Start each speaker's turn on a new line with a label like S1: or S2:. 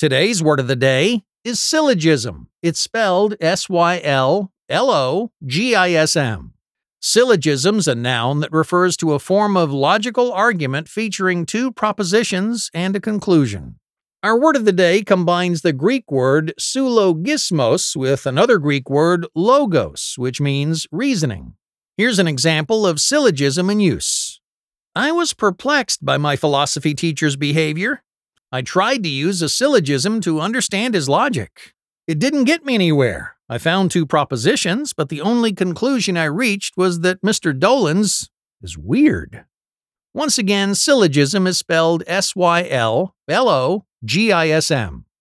S1: Today's word of the day is syllogism. It's spelled S Y L L O G I S M. Syllogism's a noun that refers to a form of logical argument featuring two propositions and a conclusion. Our word of the day combines the Greek word sullogismos with another Greek word logos, which means reasoning. Here's an example of syllogism in use. I was perplexed by my philosophy teacher's behavior. I tried to use a syllogism to understand his logic. It didn't get me anywhere. I found two propositions, but the only conclusion I reached was that Mr. Dolenz is weird. Once again, syllogism is spelled S Y L L O G I S M.